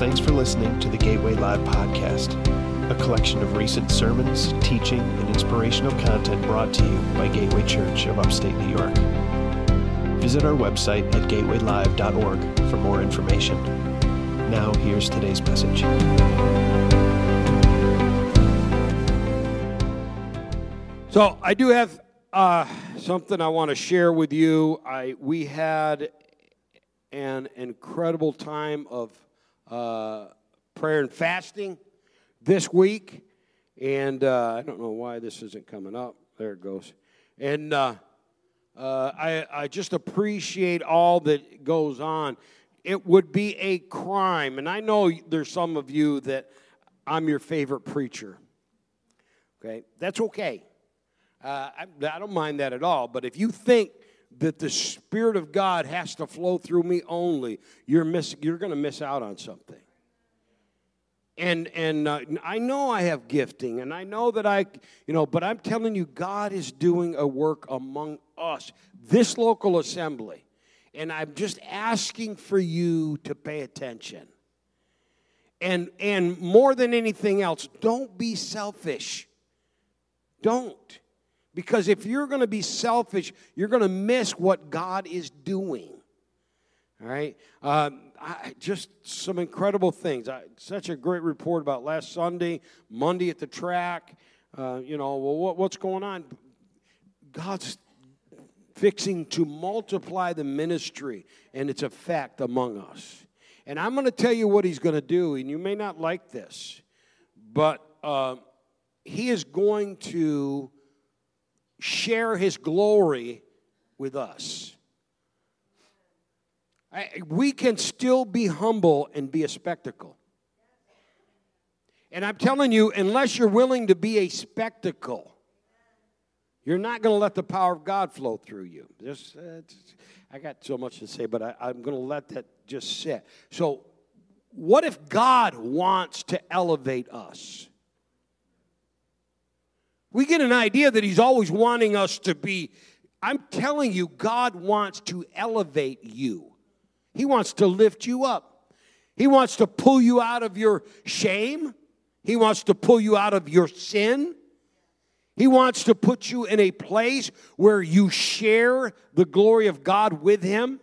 Thanks for listening to the Gateway Live podcast, a collection of recent sermons, teaching, and inspirational content brought to you by Gateway Church of Upstate New York. Visit our website at gatewaylive.org for more information. Now, here's today's message. So I do have uh, something I want to share with you. I we had an incredible time of uh, prayer and fasting this week, and uh, I don't know why this isn't coming up. There it goes, and uh, uh, I I just appreciate all that goes on. It would be a crime, and I know there's some of you that I'm your favorite preacher. Okay, that's okay. Uh, I, I don't mind that at all. But if you think that the Spirit of God has to flow through me only, you're miss, you're going to miss out on something. And and uh, I know I have gifting, and I know that I, you know, but I'm telling you, God is doing a work among us, this local assembly, and I'm just asking for you to pay attention. And and more than anything else, don't be selfish. Don't. Because if you're going to be selfish, you're going to miss what God is doing. All right? Um, I, just some incredible things. I, such a great report about last Sunday, Monday at the track. Uh, you know, well, what, what's going on? God's fixing to multiply the ministry and its effect among us. And I'm going to tell you what he's going to do, and you may not like this, but uh, he is going to share his glory with us. I, we can still be humble and be a spectacle. And I'm telling you, unless you're willing to be a spectacle, you're not going to let the power of God flow through you. Just, uh, I got so much to say, but I, I'm going to let that just sit. So, what if God wants to elevate us? We get an idea that He's always wanting us to be. I'm telling you, God wants to elevate you, He wants to lift you up, He wants to pull you out of your shame, He wants to pull you out of your sin. He wants to put you in a place where you share the glory of God with Him.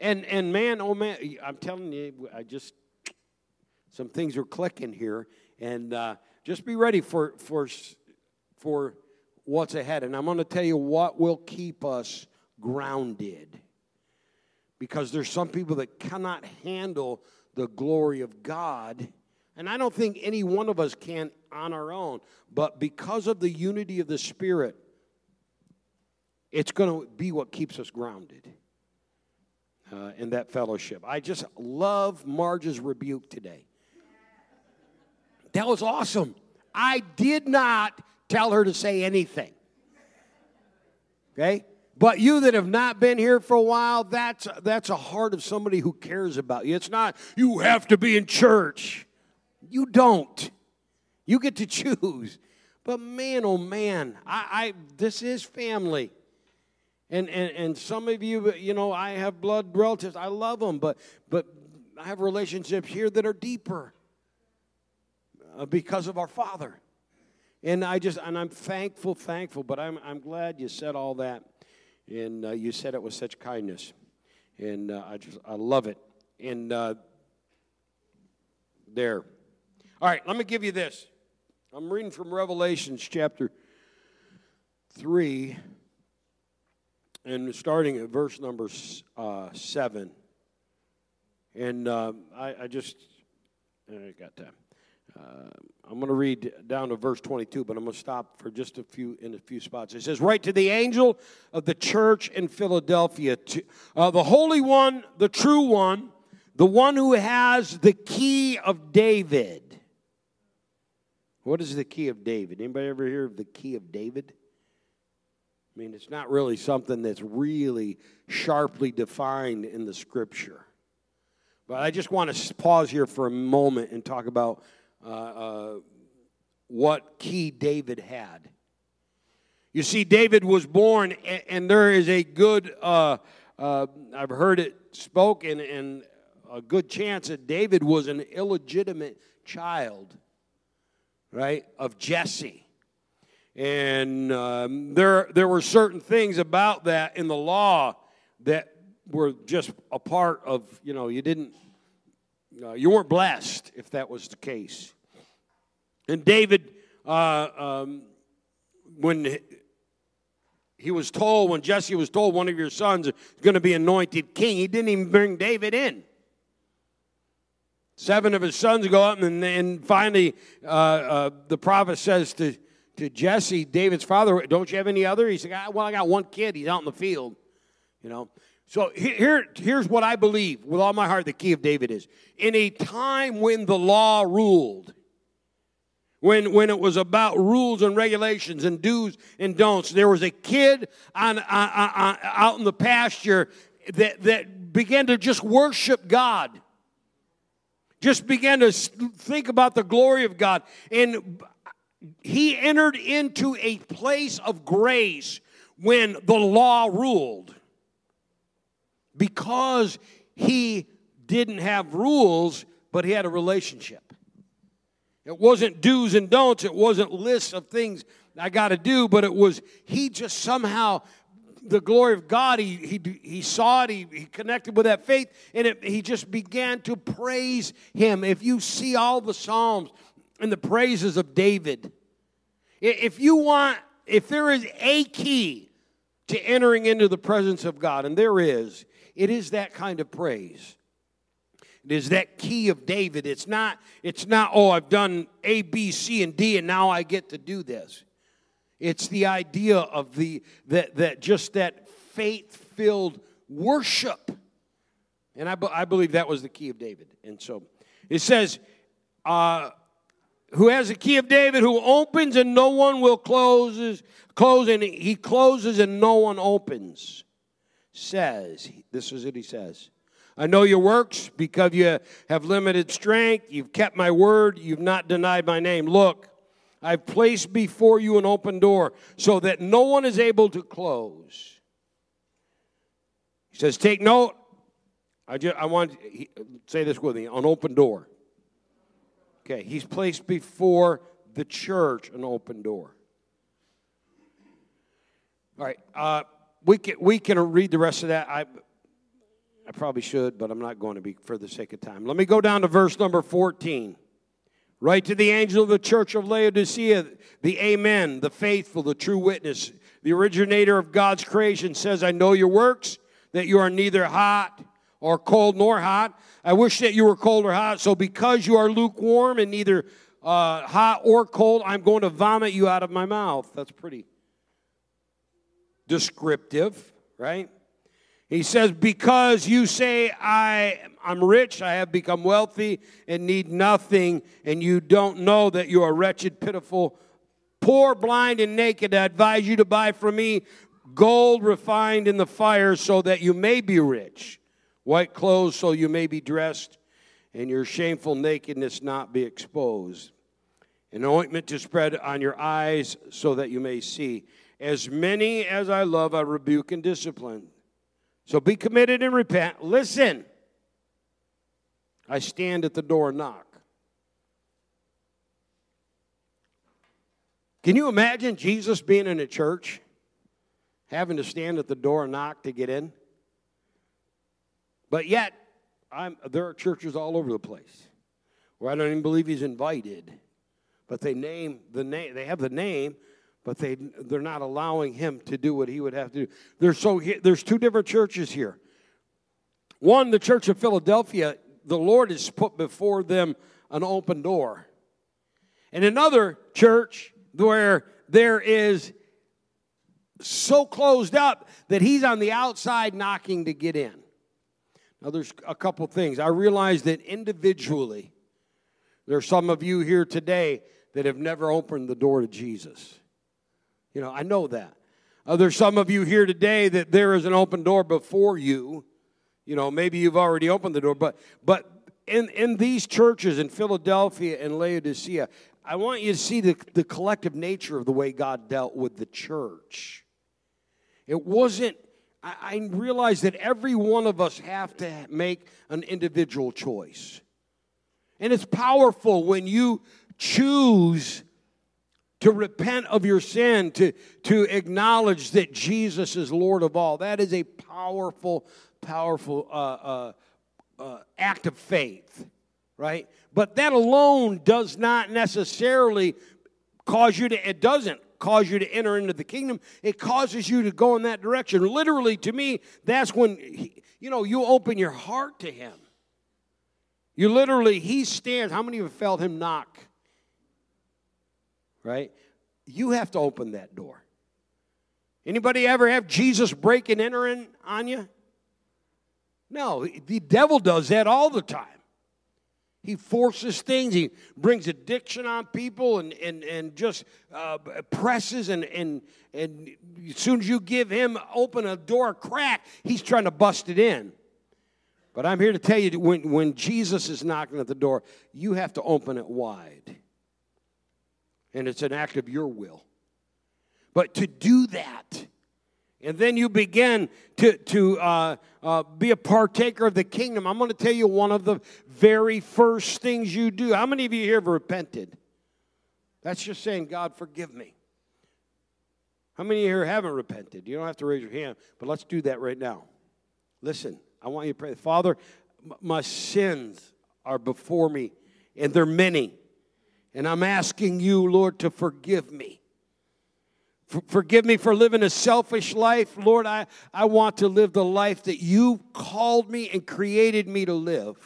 And and man, oh man, I'm telling you, I just some things are clicking here, and uh, just be ready for, for, for what's ahead. And I'm going to tell you what will keep us grounded. Because there's some people that cannot handle the glory of God. And I don't think any one of us can on our own. But because of the unity of the Spirit, it's going to be what keeps us grounded uh, in that fellowship. I just love Marge's rebuke today. That was awesome. I did not tell her to say anything. Okay? But you that have not been here for a while, that's, that's a heart of somebody who cares about you. It's not, you have to be in church. You don't. You get to choose. But man, oh man, I, I this is family. And, and, and some of you, you know, I have blood relatives. I love them, but, but I have relationships here that are deeper. Uh, because of our Father. And I just, and I'm thankful, thankful, but I'm, I'm glad you said all that. And uh, you said it with such kindness. And uh, I just, I love it. And uh, there. All right, let me give you this. I'm reading from Revelations chapter 3, and starting at verse number uh, 7. And uh, I, I just, I got time. Uh, I'm going to read down to verse 22, but I'm going to stop for just a few in a few spots. It says, "Write to the angel of the church in Philadelphia, to, uh, the Holy One, the true One, the one who has the key of David." What is the key of David? Anybody ever hear of the key of David? I mean, it's not really something that's really sharply defined in the Scripture. But I just want to pause here for a moment and talk about uh, uh, what key David had. You see, David was born, and, and there is a good, uh, uh, I've heard it spoken, and a good chance that David was an illegitimate child, right, of Jesse. And um, there, there were certain things about that in the law that were just a part of, you know, you didn't, uh, you weren't blessed if that was the case. And David, uh, um, when he was told, when Jesse was told one of your sons is going to be anointed king, he didn't even bring David in. Seven of his sons go up, and then finally uh, uh, the prophet says to, to Jesse, David's father, Don't you have any other? He ah, Well, I got one kid. He's out in the field. You know, so here, here's what I believe with all my heart the key of David is. In a time when the law ruled, when, when it was about rules and regulations and do's and don'ts, there was a kid on, on, on, out in the pasture that, that began to just worship God. Just began to think about the glory of God. And he entered into a place of grace when the law ruled because he didn't have rules, but he had a relationship. It wasn't do's and don'ts, it wasn't lists of things I got to do, but it was he just somehow the glory of God, he, he, he saw it, he, he connected with that faith, and it, he just began to praise him. If you see all the Psalms and the praises of David, if you want, if there is a key to entering into the presence of God, and there is, it is that kind of praise. It is that key of David. It's not, it's not, oh, I've done A, B, C, and D, and now I get to do this. It's the idea of the that that just that faith-filled worship. And I, I believe that was the key of David. And so it says, uh, who has the key of David, who opens and no one will closes, close, and he closes and no one opens says, this is what he says. I know your works because you have limited strength. You've kept my word. You've not denied my name. Look, I've placed before you an open door so that no one is able to close. He says, Take note. I, just, I want to say this with me an open door. Okay, he's placed before the church an open door. All right. Uh, we can, we can read the rest of that. I, I probably should, but I'm not going to be for the sake of time. Let me go down to verse number 14. Write to the angel of the church of Laodicea, the Amen, the faithful, the true witness, the originator of God's creation says, I know your works, that you are neither hot or cold nor hot. I wish that you were cold or hot. So because you are lukewarm and neither uh, hot or cold, I'm going to vomit you out of my mouth. That's pretty descriptive, right? He says, Because you say, I, I'm rich, I have become wealthy, and need nothing, and you don't know that you are wretched, pitiful, poor, blind, and naked, I advise you to buy from me gold refined in the fire so that you may be rich, white clothes so you may be dressed, and your shameful nakedness not be exposed, an ointment to spread on your eyes so that you may see. As many as I love, I rebuke and discipline. So be committed and repent. Listen, I stand at the door and knock. Can you imagine Jesus being in a church, having to stand at the door and knock to get in? But yet, I'm, there are churches all over the place where I don't even believe he's invited, but they name the name. They have the name, but they they're not allowing him to do what he would have to do. There's so there's two different churches here. One, the Church of Philadelphia, the Lord has put before them an open door. And another church where there is so closed up that he's on the outside knocking to get in. Now, there's a couple things. I realize that individually, there are some of you here today that have never opened the door to Jesus. You know, I know that. Uh, there's some of you here today that there is an open door before you. You know, maybe you've already opened the door, but but in, in these churches in Philadelphia and Laodicea, I want you to see the, the collective nature of the way God dealt with the church. It wasn't I, I realize that every one of us have to make an individual choice. And it's powerful when you choose to repent of your sin, to, to acknowledge that Jesus is Lord of all. That is a powerful, powerful uh, uh, uh, act of faith, right? But that alone does not necessarily cause you to, it doesn't cause you to enter into the kingdom. It causes you to go in that direction. Literally, to me, that's when, you know, you open your heart to Him. You literally, He stands. How many of you felt Him knock? Right? You have to open that door. Anybody ever have Jesus break and enter in on you? No, the devil does that all the time. He forces things. He brings addiction on people and, and, and just uh, presses. And, and, and as soon as you give him open a door crack, he's trying to bust it in. But I'm here to tell you when, when Jesus is knocking at the door, you have to open it wide. And it's an act of your will. But to do that, and then you begin to, to uh, uh, be a partaker of the kingdom. I'm going to tell you one of the very first things you do. How many of you here have repented? That's just saying, God, forgive me. How many of you here haven't repented? You don't have to raise your hand, but let's do that right now. Listen, I want you to pray. Father, my sins are before me, and they're many. And I'm asking you, Lord, to forgive me. Forgive me for living a selfish life. Lord, I, I want to live the life that you called me and created me to live.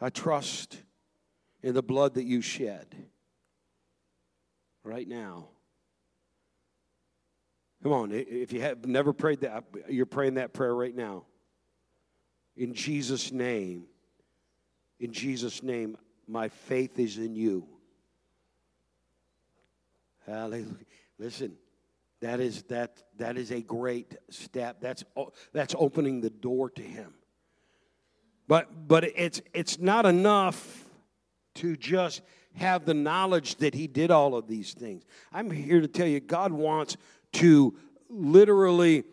I trust in the blood that you shed right now. Come on, if you have never prayed that, you're praying that prayer right now. In Jesus' name, in Jesus' name, my faith is in you. Hallelujah. Listen, that is that that is a great step. That's that's opening the door to him. But but it's it's not enough to just have the knowledge that he did all of these things. I'm here to tell you God wants to literally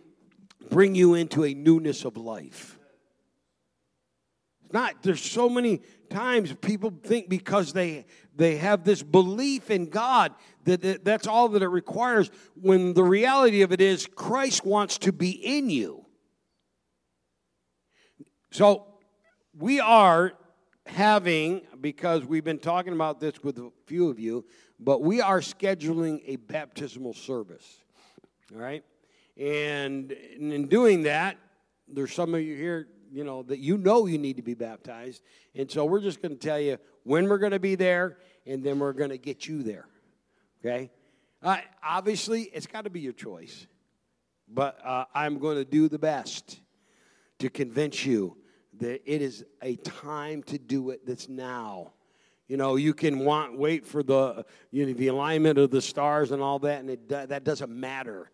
bring you into a newness of life not there's so many times people think because they they have this belief in God that, that that's all that it requires when the reality of it is Christ wants to be in you. So we are having because we've been talking about this with a few of you, but we are scheduling a baptismal service. All right? And in doing that, there's some of you here you know, that you know you need to be baptized. And so we're just going to tell you when we're going to be there, and then we're going to get you there. Okay? Uh, obviously, it's got to be your choice. But uh, I'm going to do the best to convince you that it is a time to do it that's now. You know, you can want wait for the you know, the alignment of the stars and all that, and it, that doesn't matter.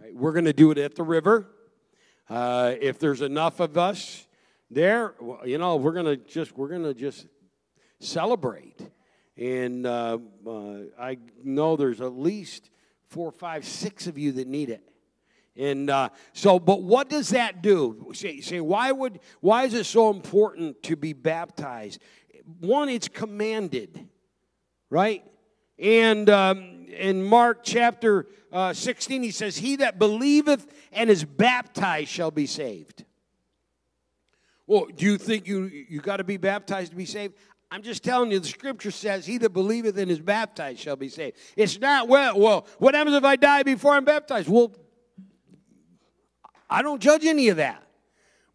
Right? We're going to do it at the river. Uh, if there's enough of us there, you know, we're gonna just we're gonna just celebrate. And uh, uh, I know there's at least four, five, six of you that need it. And uh, so, but what does that do? Say, say, why would, why is it so important to be baptized? One, it's commanded, right? And um, in Mark chapter uh, 16, he says, He that believeth and is baptized shall be saved. Well, do you think you, you got to be baptized to be saved? I'm just telling you, the scripture says, He that believeth and is baptized shall be saved. It's not, well, well, what happens if I die before I'm baptized? Well, I don't judge any of that.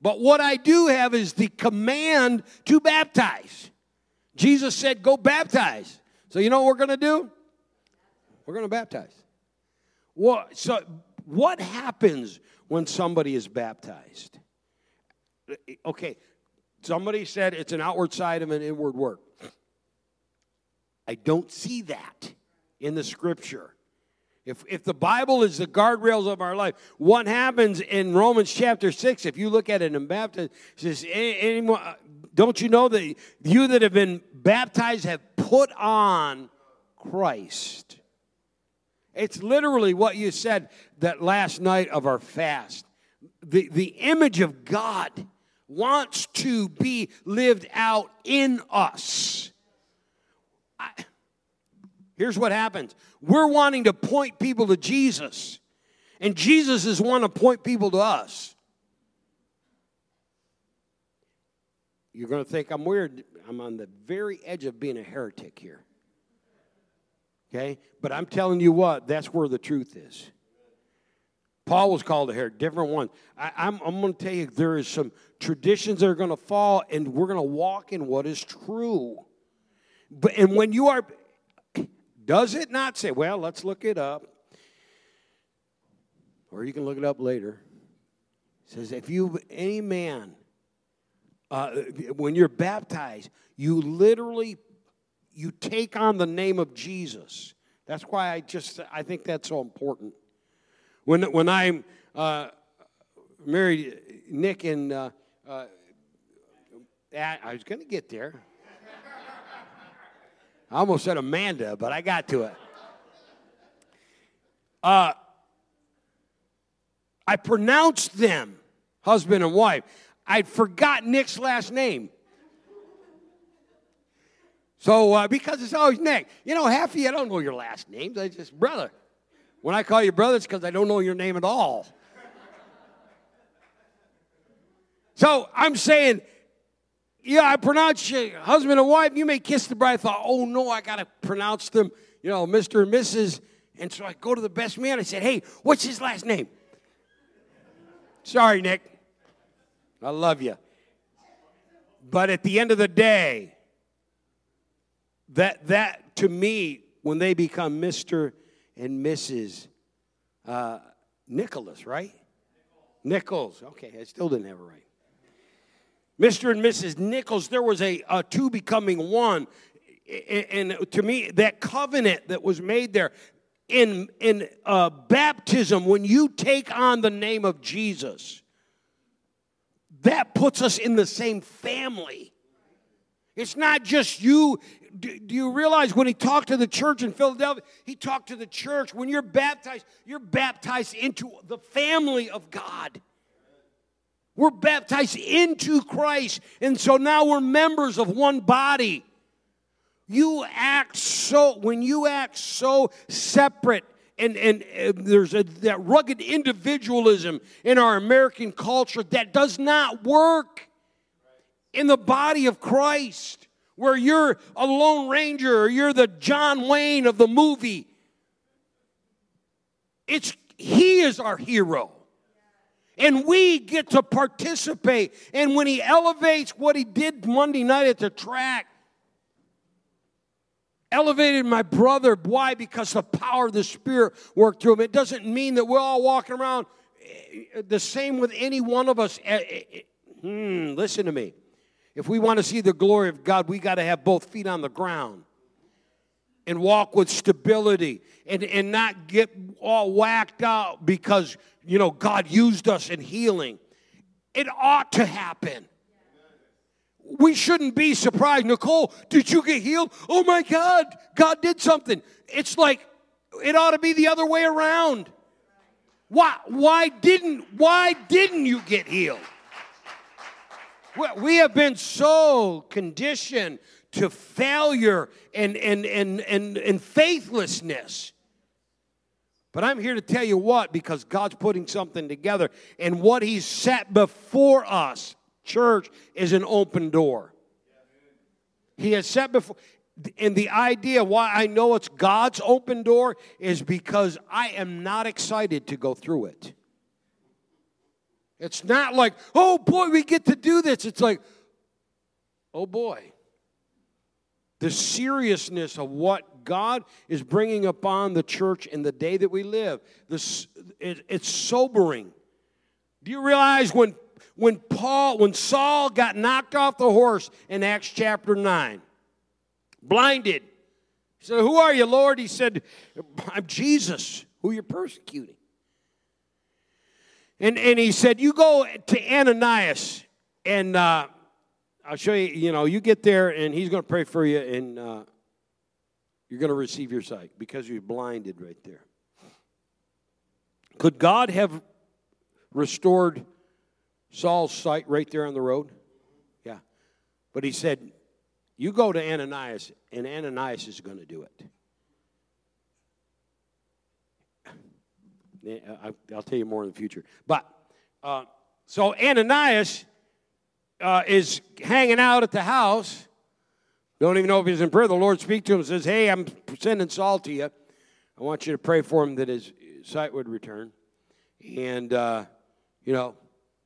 But what I do have is the command to baptize. Jesus said, Go baptize. So you know what we're going to do? We're going to baptize. What, so what happens when somebody is baptized? Okay, somebody said it's an outward side of an inward work. I don't see that in the scripture. If, if the Bible is the guardrails of our life, what happens in Romans chapter 6, if you look at it in baptism, says, uh, don't you know that you that have been baptized have put on Christ? It's literally what you said that last night of our fast. The, the image of God wants to be lived out in us. I, here's what happens we're wanting to point people to Jesus, and Jesus is wanting to point people to us. You're going to think I'm weird. I'm on the very edge of being a heretic here. Okay? But I'm telling you what, that's where the truth is. Paul was called a heretic, different one. I, am I'm, I'm going to tell you there is some traditions that are going to fall, and we're going to walk in what is true. But and when you are, does it not say? Well, let's look it up, or you can look it up later. It says, if you any man uh, when you're baptized, you literally you take on the name of Jesus. That's why I just I think that's so important. When when I uh, married Nick and uh, uh, I was going to get there. I almost said Amanda, but I got to it. Uh, I pronounced them husband and wife. I'd forgot Nick's last name. So, uh, because it's always Nick, you know, half of you, I don't know your last names. I just, brother. When I call you brother, it's because I don't know your name at all. so I'm saying, yeah, I pronounce you husband and wife. You may kiss the bride. I thought, oh no, I got to pronounce them, you know, Mr. and Mrs. And so I go to the best man. I said, hey, what's his last name? Sorry, Nick. I love you. But at the end of the day, that, that to me, when they become Mr. and Mrs. Uh, Nicholas, right? Nichols. Okay, I still didn't have it right. Mr. and Mrs. Nichols, there was a, a two becoming one. And, to me, that covenant that was made there in, in uh, baptism, when you take on the name of Jesus, that puts us in the same family. It's not just you. Do, you realize when he talked to the church in Philadelphia, he talked to the church. When you're baptized, you're baptized into the family of God. We're baptized into Christ. And so now we're members of one body. You act so, when you act so separate and, and, there's a, that rugged individualism in our American culture that does not work in the body of Christ, where you're a Lone Ranger or you're the John Wayne of the movie. It's He is our hero. And we get to participate. And when He elevates what He did Monday night at the track, elevated my brother. Why? Because the power of the Spirit worked through him. It doesn't mean that we're all walking around eh, the same with any one of us. Eh, eh, hmm, listen to me. If we want to see the glory of God, we got to have both feet on the ground and walk with stability and, and not get all whacked out because, you know, God used us in healing. It ought to happen we shouldn't be surprised. Nicole, did you get healed? Oh my God, God did something. It's like it ought to be the other way around. Why, why didn't why didn't you get healed? We have been so conditioned to failure and, and, and, and, and faithlessness. But I'm here to tell you what, because God's putting something together, and what He's set before us church is an open door. He has said before, and the idea why I know it's God's open door is because I am not excited to go through it. It's not like, oh boy, we get to do this. It's like, oh boy. The seriousness of what God is bringing upon the church in the day that we live, this, it, it's sobering. Do you realize when when Paul, when Saul got knocked off the horse in Acts chapter 9, blinded. He said, Who are you, Lord? He said, I'm Jesus, who you're persecuting. And, and he said, You go to Ananias, and uh, I'll show you, you know, you get there, and he's going to pray for you, and uh, you're going to receive your sight because you're blinded right there. Could God have restored Saul's sight right there on the road? Yeah. But he said, You go to Ananias, and Ananias is going to do it. I'll tell you more in the future. But uh, so Ananias uh, is hanging out at the house. Don't even know if he's in prayer. The Lord speaks to him and says, Hey, I'm sending Saul to you. I want you to pray for him that his sight would return. And, uh, you know,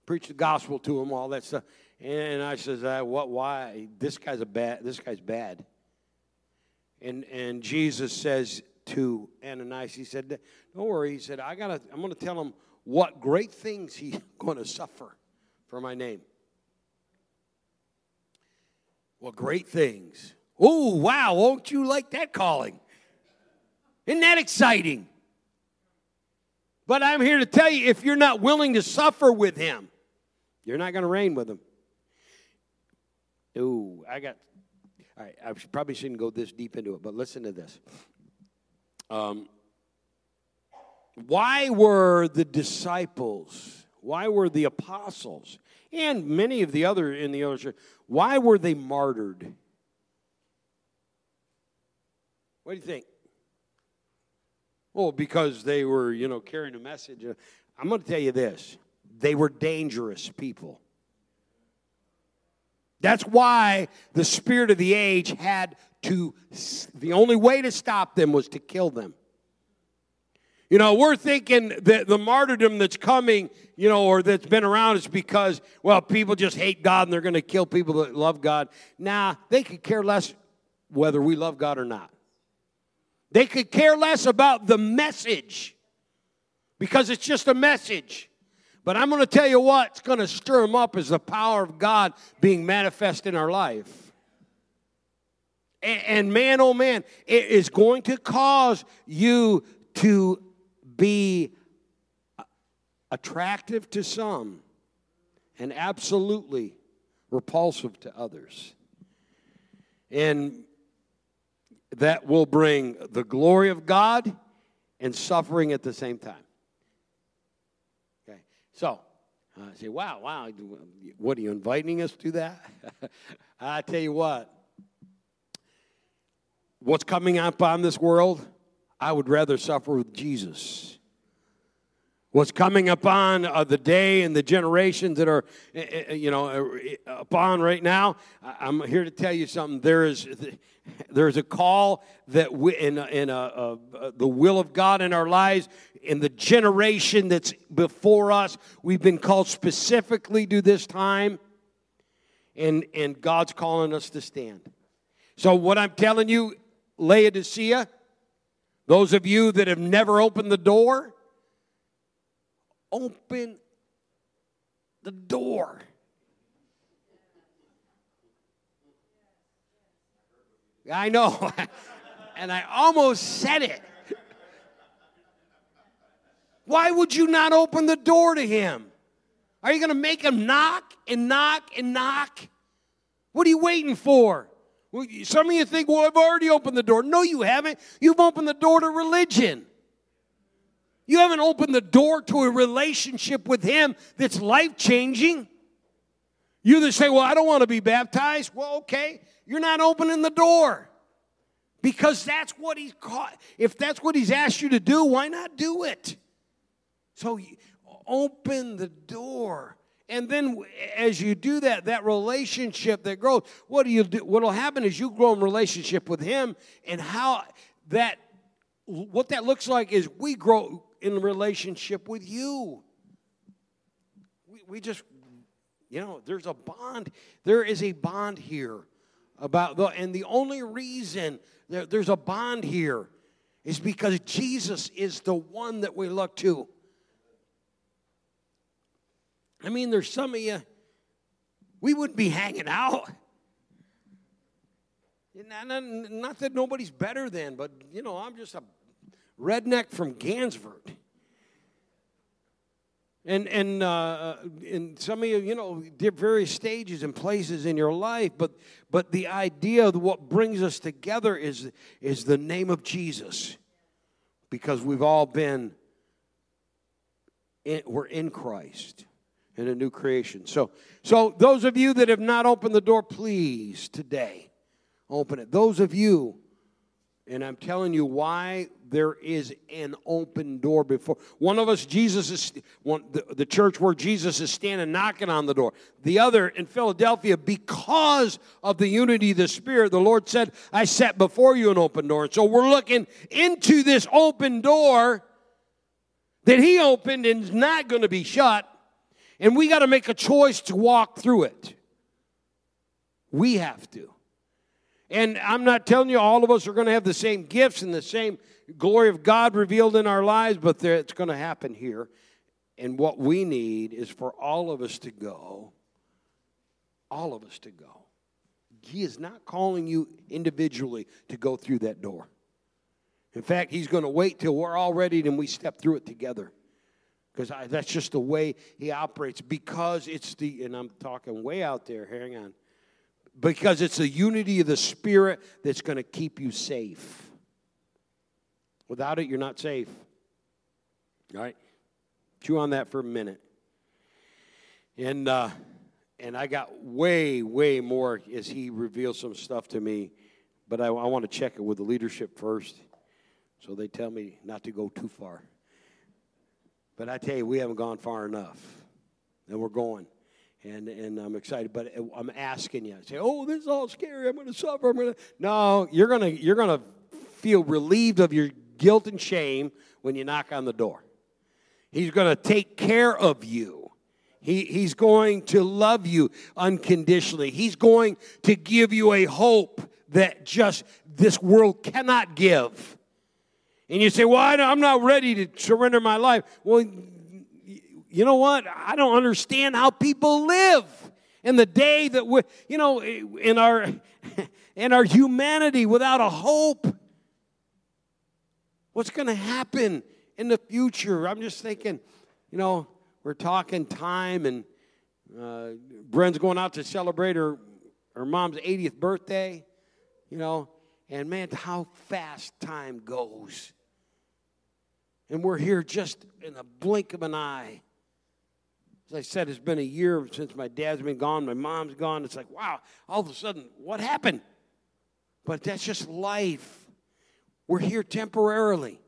preach the gospel to him, all that stuff. And I says, uh, "What? Why? This guy's a bad. This guy's bad." And and Jesus says to Ananias, he said, "Don't worry." He said, "I gotta. I'm to tell him what great things he's going to suffer for my name." What great things! Oh wow! Won't you like that calling? Isn't that exciting? But I'm here to tell you if you're not willing to suffer with him, you're not going to reign with them. Ooh, I got. All right, I probably shouldn't go this deep into it, but listen to this. Um, why were the disciples, why were the apostles, and many of the other in the other church, why were they martyred? What do you think? Well, because they were, you know, carrying a message. I'm going to tell you this they were dangerous people. That's why the spirit of the age had to, the only way to stop them was to kill them. You know, we're thinking that the martyrdom that's coming, you know, or that's been around is because, well, people just hate God and they're going to kill people that love God. Nah, they could care less whether we love God or not. They could care less about the message because it's just a message. But I'm going to tell you what's going to stir them up is the power of God being manifest in our life. And, man, oh man, it is going to cause you to be uh, attractive to some and absolutely repulsive to others. And that will bring the glory of God and suffering at the same time. So I say, wow, wow, what are you inviting us to that? I tell you what, what's coming up on this world, I would rather suffer with Jesus what's coming upon uh, the day and the generations that are, uh, you know, upon right now. I'm here to tell you something. There is, there is a call that we, in, in a, a, the will of God in our lives, in the generation that's before us. We've been called specifically to this time, and, and God's calling us to stand. So, what I'm telling you, Laodicea, those of you that have never opened the door, open the door. I know. and I almost said it. Why would you not open the door to him? Are you going to make him knock and knock and knock? What are you waiting for? some of you think, well, I've already opened the door. No, you haven't. You've opened the door to religion. You haven't opened the door to a relationship with Him that's life changing. You that say, Well, I don't want to be baptized. Well, okay, you're not opening the door because that's what He's caught. If that's what He's asked you to do, why not do it? So open the door. And then as you do that, that relationship that grows, what do you do? What'll happen is you grow in relationship with him, and how that what that looks like is we grow in relationship with you. We, we just, you know, there's a bond. There is a bond here about the, and the only reason there, there's a bond here is because Jesus is the one that we look to. I mean, there's some of you, we wouldn't be hanging out. Not, that nobody's better than, but, you know, I'm just a redneck from Gansevoort. And, and, uh, and some of you, you know, various stages and places in your life, but, but the idea of what brings us together is, is the name of Jesus. Because we've all been in, we're in Christ in a new creation. So, so those of you that have not opened the door, please today open it. Those of you, and I'm telling you why there is an open door before one of us. Jesus is one the, the church where Jesus is standing knocking on the door. The other in Philadelphia, because of the unity of the Spirit, the Lord said, "I set before you an open door." And so we're looking into this open door that He opened and is not going to be shut and we got to make a choice to walk through it. We have to. And I'm not telling you all of us are going to have the same gifts and the same glory of God revealed in our lives, but it's going to happen here. And what we need is for all of us to go. All of us to go. He is not calling you individually to go through that door. In fact, He's going to wait till we're all ready and we step through it together because that's just the way he operates because it's the and i'm talking way out there hang on because it's the unity of the spirit that's going to keep you safe. Without it you're not safe. All right? Chew on that for a minute. And uh and i got way way more as he revealed some stuff to me but i, I want to check it with the leadership first so they tell me not to go too far. But I tell you, we haven't gone far enough, and we're going. And, and I'm excited, but I'm asking you. Say, oh, this is all scary. I'm going to suffer. I'm going to. No, you're going to you're going to feel relieved of your guilt and shame when you knock on the door. He's going to take care of you. He, he's going to love you unconditionally. He's going to give you a hope that just this world cannot give. And you say, Well, I'm not ready to surrender my life. Well, you know what? I don't understand how people live in the day that we, you know, in our in our humanity without a hope. What's going to happen in the future? I'm just thinking, you know, we're talking time, and uh, Bren's going out to celebrate her her mom's 80th birthday. You know, and man, how fast time goes. And we're here just in a blink of an eye. As I said, it's been a year since my dad's been gone, my mom's gone. It's like, wow, all of a sudden, what happened? But that's just life. We're here temporarily.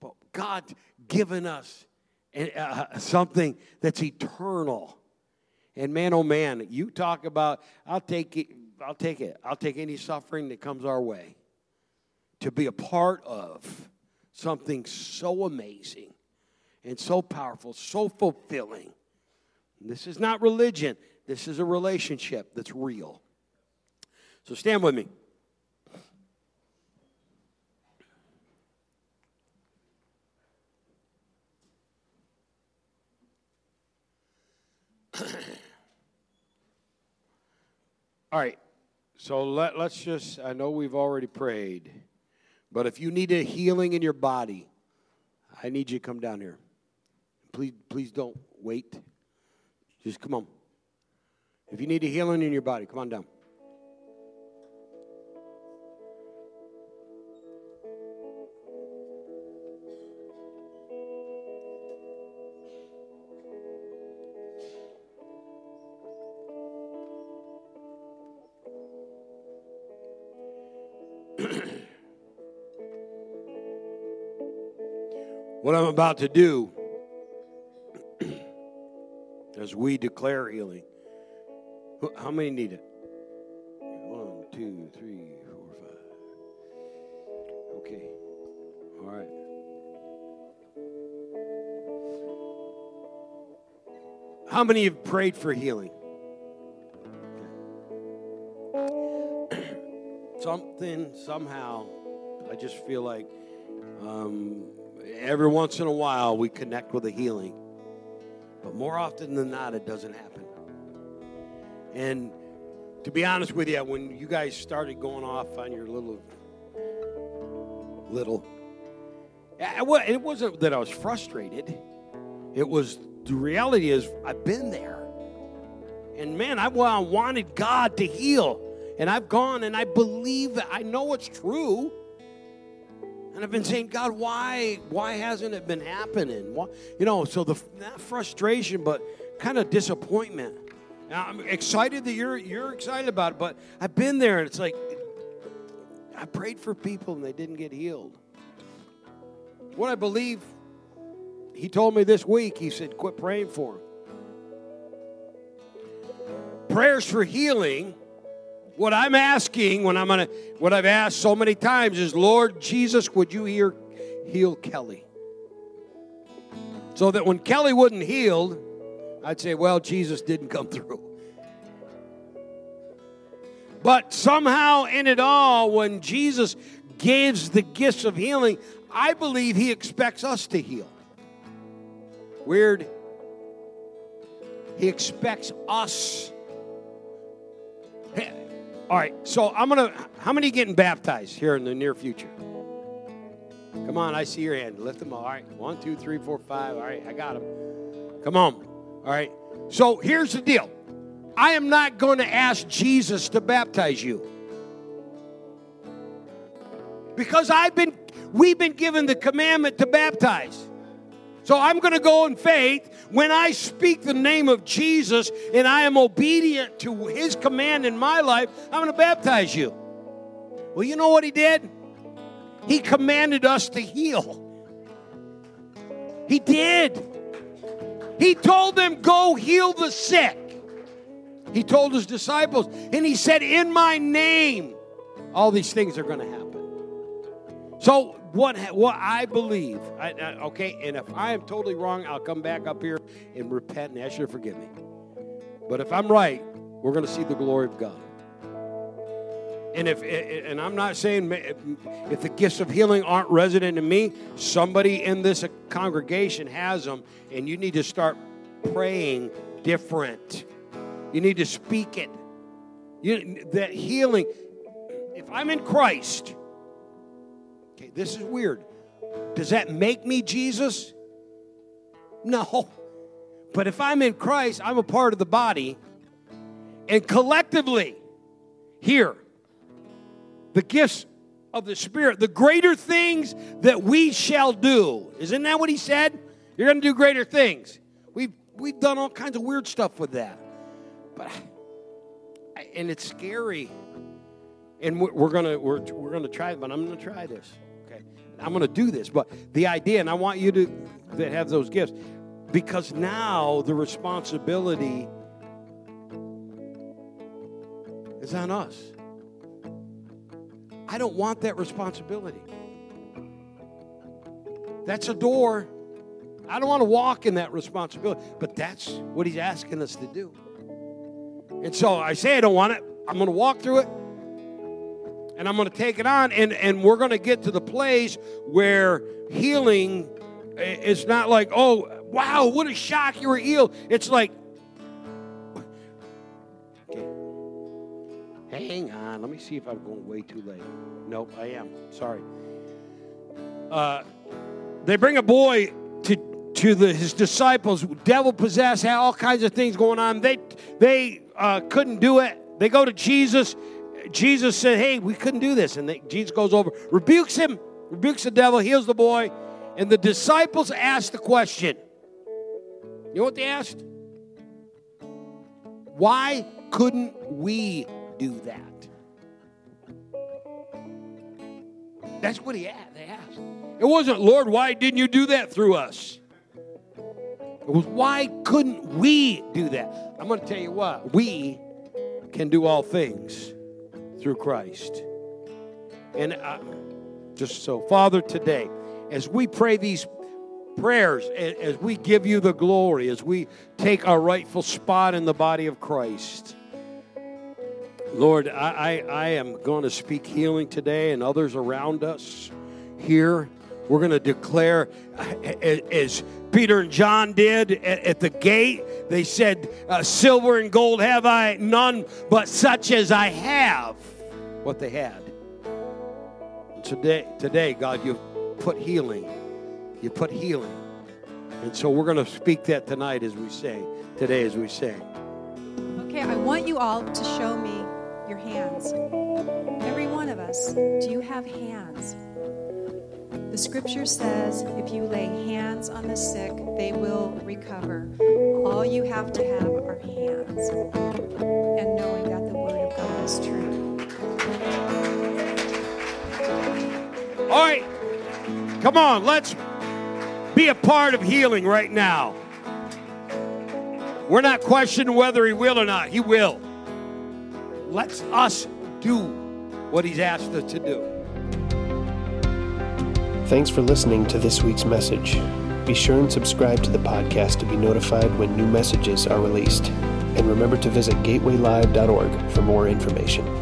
But God's given us uh, something that's eternal. And man, oh man, you talk about, I'll take it, I'll take it. I'll take any suffering that comes our way to be a part of something so amazing and so powerful, so fulfilling. This is not religion, this is a relationship that's real. So stand with me. All right, so let, let's just, I know we've already prayed. But if you need a healing in your body, I need you to come down here. Please, please don't wait. Just come on. If you need a healing in your body, come on down. what I'm about to do as we declare healing. How many need it? One, two, three, four, five. Okay. All right. How many have prayed for healing? Something, somehow, I just feel like um, every once in a while we connect with a healing. But more often than not, it doesn't happen. And to be honest with you, when you guys started going off on your little, little, it wasn't that I was frustrated. It was the reality is I've been there. And man, I wanted God to heal. And I've gone and I believe I know it's true. And I've been saying, God, why, why hasn't it been happening? Why, you know, so the not frustration, but kind of disappointment. Now, I'm excited that you're you're excited about it, but I've been there, and it's like I prayed for people and they didn't get healed. What I believe, he told me this week. He said, "Quit praying for them." Prayers for healing what I'm asking when I'm gonna, what I've asked so many times is, Lord Jesus, would you hear, heal Kelly? So that when Kelly wasn't healed, I'd say, well, Jesus didn't come through. But somehow in it all, when Jesus gives the gifts of healing, I believe he expects us to heal. Weird. He expects us all right, so I'm gonna. How many getting baptized here in the near future? Come on, I see your hand. Lift them up. All right, one, two, three, four, five. All right, I got them. Come on. All right. So here's the deal. I am not going to ask Jesus to baptize you because I've been. We've been given the commandment to baptize. So I'm going to go in faith. When I speak the name of Jesus and I am obedient to his command in my life, I'm going to baptize you. Well, you know what he did? He commanded us to heal. He did. He told them, Go heal the sick. He told his disciples, and he said, In my name, all these things are going to happen. So what what I believe, I, I, okay, and if I am totally wrong, I'll come back up here and repent and ask you to forgive me. But if I'm right, we're going to see the glory of God. And if and I'm not saying if the gifts of healing aren't resident in me, somebody in this congregation has them, and you need to start praying different. You need to speak it. You, that healing. If I'm in Christ Okay, this is weird. Does that make me Jesus? No. But if I'm in Christ, I'm a part of the body. And collectively, here, the gifts of the Spirit, the greater things that we shall do. Isn't that what he said? You're going to do greater things. We've, we've done all kinds of weird stuff with that. But, and it's scary. And we're, going to we're, we're going to try but I'm going to try this. I'm going to do this. But the idea, and I want you to that have those gifts, because now the responsibility is on us. I don't want that responsibility. That's a door. I don't want to walk in that responsibility, but that's what he's asking us to do. And so I say I don't want it. I'm going to walk through it and I'm going to take it on, and, and we're going to get to the place where healing is not like, oh, wow, what a shock you were healed. It's like, okay, hang on, let me see if I'm going way too late. Nope, I am. Sorry. Uh, they bring a boy to to the, his disciples, devil possessed, had all kinds of things going on. They they uh, couldn't do it. They go to Jesus. Jesus said, Hey, we couldn't do this. And Jesus goes over, rebukes him, rebukes the devil, heals the boy. And the disciples asked the question. You know what they asked? Why couldn't we do that? That's what he asked. They asked. It wasn't, Lord, why didn't you do that through us? It was, why couldn't we do that? I'm going to tell you what, we can do all things through Christ. And uh, just so, Father, today, as we pray these prayers, as we give you the glory, as we take our rightful spot in the body of Christ, Lord, I, I, I am going to speak healing today and others around us here. We're going to declare, as Peter and John did at, the gate, they said, uh, Silver and gold have I none, but such as I have what they had. today, today, God, you've put healing. You put healing. And so we're going to speak that tonight as we sing, today as we sing. Okay, I want you all to show me your hands. Every one of us, do you have hands? The scripture says if you lay hands on the sick, they will recover. All you have to have are hands and knowing that the word of God is true. All right. Come on, let's be a part of healing right now. We're not questioning whether he will or not. He will. Let's us do what he's asked us to do. Thanks for listening to this week's message. Be sure and subscribe to the podcast to be notified when new messages are released. And remember to visit gatewaylive.org for more information.